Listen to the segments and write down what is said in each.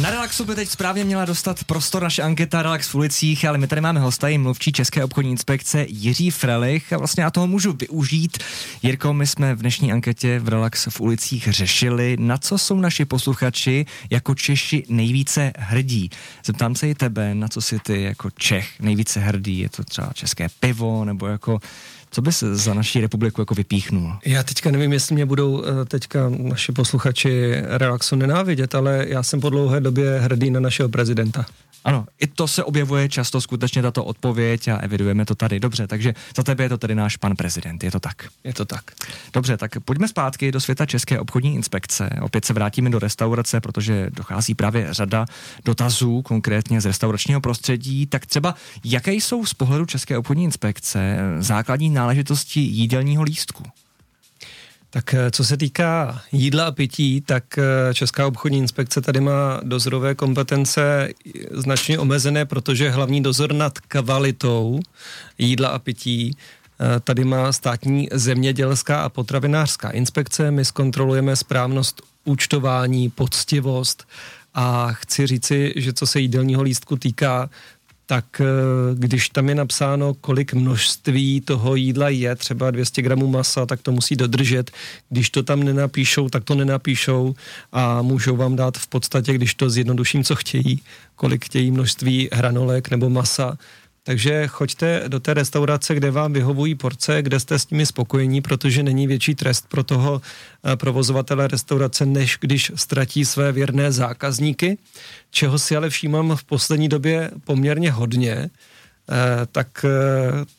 Na Relaxu by teď správně měla dostat prostor naše anketa Relax v ulicích, ale my tady máme hosta i mluvčí České obchodní inspekce Jiří Frelich a vlastně já toho můžu využít. Jirko, my jsme v dnešní anketě v Relax v ulicích řešili, na co jsou naši posluchači jako Češi nejvíce hrdí. Zeptám se i tebe, na co si ty jako Čech nejvíce hrdí. Je to třeba české pivo nebo jako co bys za naší republiku jako vypíchnul? Já teďka nevím, jestli mě budou eh, teďka naši posluchači relaxu nenávidět, ale já jsem po dlouhé době hrdý na našeho prezidenta. Ano, i to se objevuje často skutečně tato odpověď a evidujeme to tady. Dobře, takže za tebe je to tedy náš pan prezident, je to tak? Je to tak. Dobře, tak pojďme zpátky do světa České obchodní inspekce. Opět se vrátíme do restaurace, protože dochází právě řada dotazů, konkrétně z restauračního prostředí. Tak třeba, jaké jsou z pohledu České obchodní inspekce základní náležitosti jídelního lístku? Tak eh, co se týká jídla a pití, tak eh, Česká obchodní inspekce tady má dozorové kompetence značně omezené, protože hlavní dozor nad kvalitou jídla a pití eh, tady má státní zemědělská a potravinářská inspekce. My zkontrolujeme správnost účtování, poctivost a chci říci, že co se jídelního lístku týká, tak eh, když tam je napsáno, kolik množství toho jídla je, třeba 200 gramů masa, tak to musí dodržet. Když to tam nenapíšou, tak to nenapíšou a můžou vám dát v podstatě, když to zjednoduším, co chtějí, kolik chtějí množství hranolek nebo masa, takže choďte do té restaurace, kde vám vyhovují porce, kde jste s nimi spokojení, protože není větší trest pro toho eh, provozovatele restaurace, než když ztratí své věrné zákazníky, čeho si ale všímám v poslední době poměrně hodně, eh, tak eh,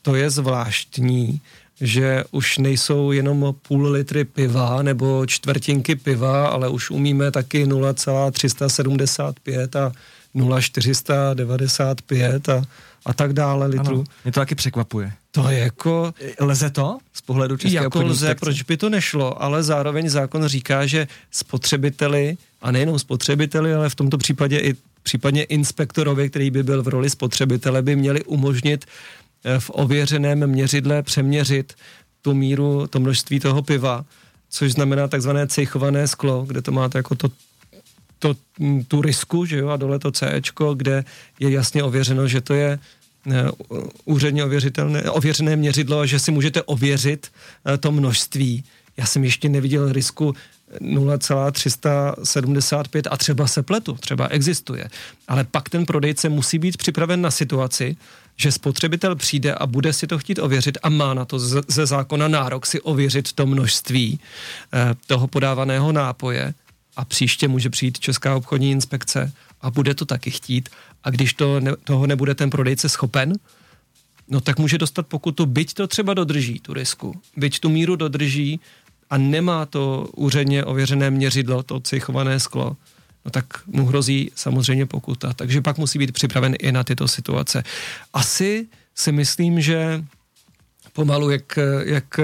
to je zvláštní, že už nejsou jenom půl litry piva nebo čtvrtinky piva, ale už umíme taky 0,375 a 0,495 a a tak dále litrů. Ano, mě to taky překvapuje. To je jako... Lze to z pohledu České Jako lze, inspekce? proč by to nešlo, ale zároveň zákon říká, že spotřebiteli, a nejenom spotřebiteli, ale v tomto případě i případně inspektorovi, který by byl v roli spotřebitele, by měli umožnit eh, v ověřeném měřidle přeměřit tu míru, to množství toho piva, což znamená takzvané cejchované sklo, kde to máte jako to to, tu risku, že jo, a dole to C, kde je jasně ověřeno, že to je eh, úředně ověřitelné, ověřené měřidlo že si můžete ověřit eh, to množství. Já jsem ještě neviděl risku 0,375 a třeba se pletu, třeba existuje. Ale pak ten prodejce musí být připraven na situaci, že spotřebitel přijde a bude si to chtít ověřit a má na to ze zákona nárok si ověřit to množství eh, toho podávaného nápoje a příště může přijít Česká obchodní inspekce a bude to taky chtít. A když to ne, toho nebude ten prodejce schopen, no tak může dostat pokutu, byť to třeba dodrží, tu risku, byť tu míru dodrží a nemá to úředně ověřené měřidlo, to cechované sklo, no tak mu hrozí samozřejmě pokuta. Takže pak musí být připraven i na tyto situace. Asi si myslím, že pomalu, jak, jak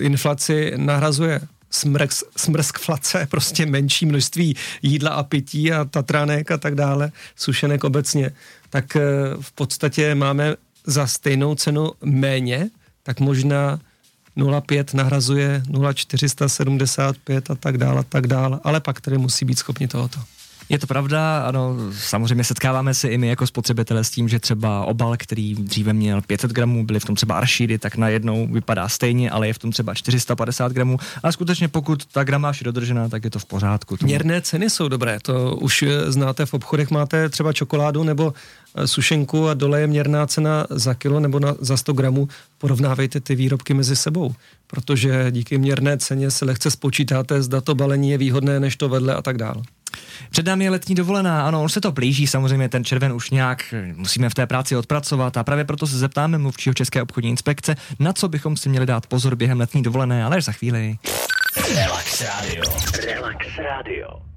inflaci nahrazuje smrsk, smrskflace, prostě menší množství jídla a pití a tatránek a tak dále, sušenek obecně, tak eh, v podstatě máme za stejnou cenu méně, tak možná 0,5 nahrazuje 0,475 a tak dále, a tak dále, ale pak tedy musí být schopni tohoto. Je to pravda, ano, samozřejmě setkáváme se i my jako spotřebitelé s tím, že třeba obal, který dříve měl 500 gramů, byly v tom třeba aršídy, tak najednou vypadá stejně, ale je v tom třeba 450 gramů. A skutečně pokud ta gramáž je dodržená, tak je to v pořádku. Tomu. Měrné ceny jsou dobré, to už znáte v obchodech, máte třeba čokoládu nebo eh, sušenku a dole je měrná cena za kilo nebo na, za 100 gramů, porovnávejte ty výrobky mezi sebou, protože díky měrné ceně se lehce spočítáte, zda to balení je výhodné než to vedle a tak dále. Před námi je letní dovolená, ano, on se to blíží, samozřejmě ten červen už nějak musíme v té práci odpracovat a právě proto se zeptáme mluvčího České obchodní inspekce, na co bychom si měli dát pozor během letní dovolené, ale až za chvíli. Relax Radio. Relax Radio.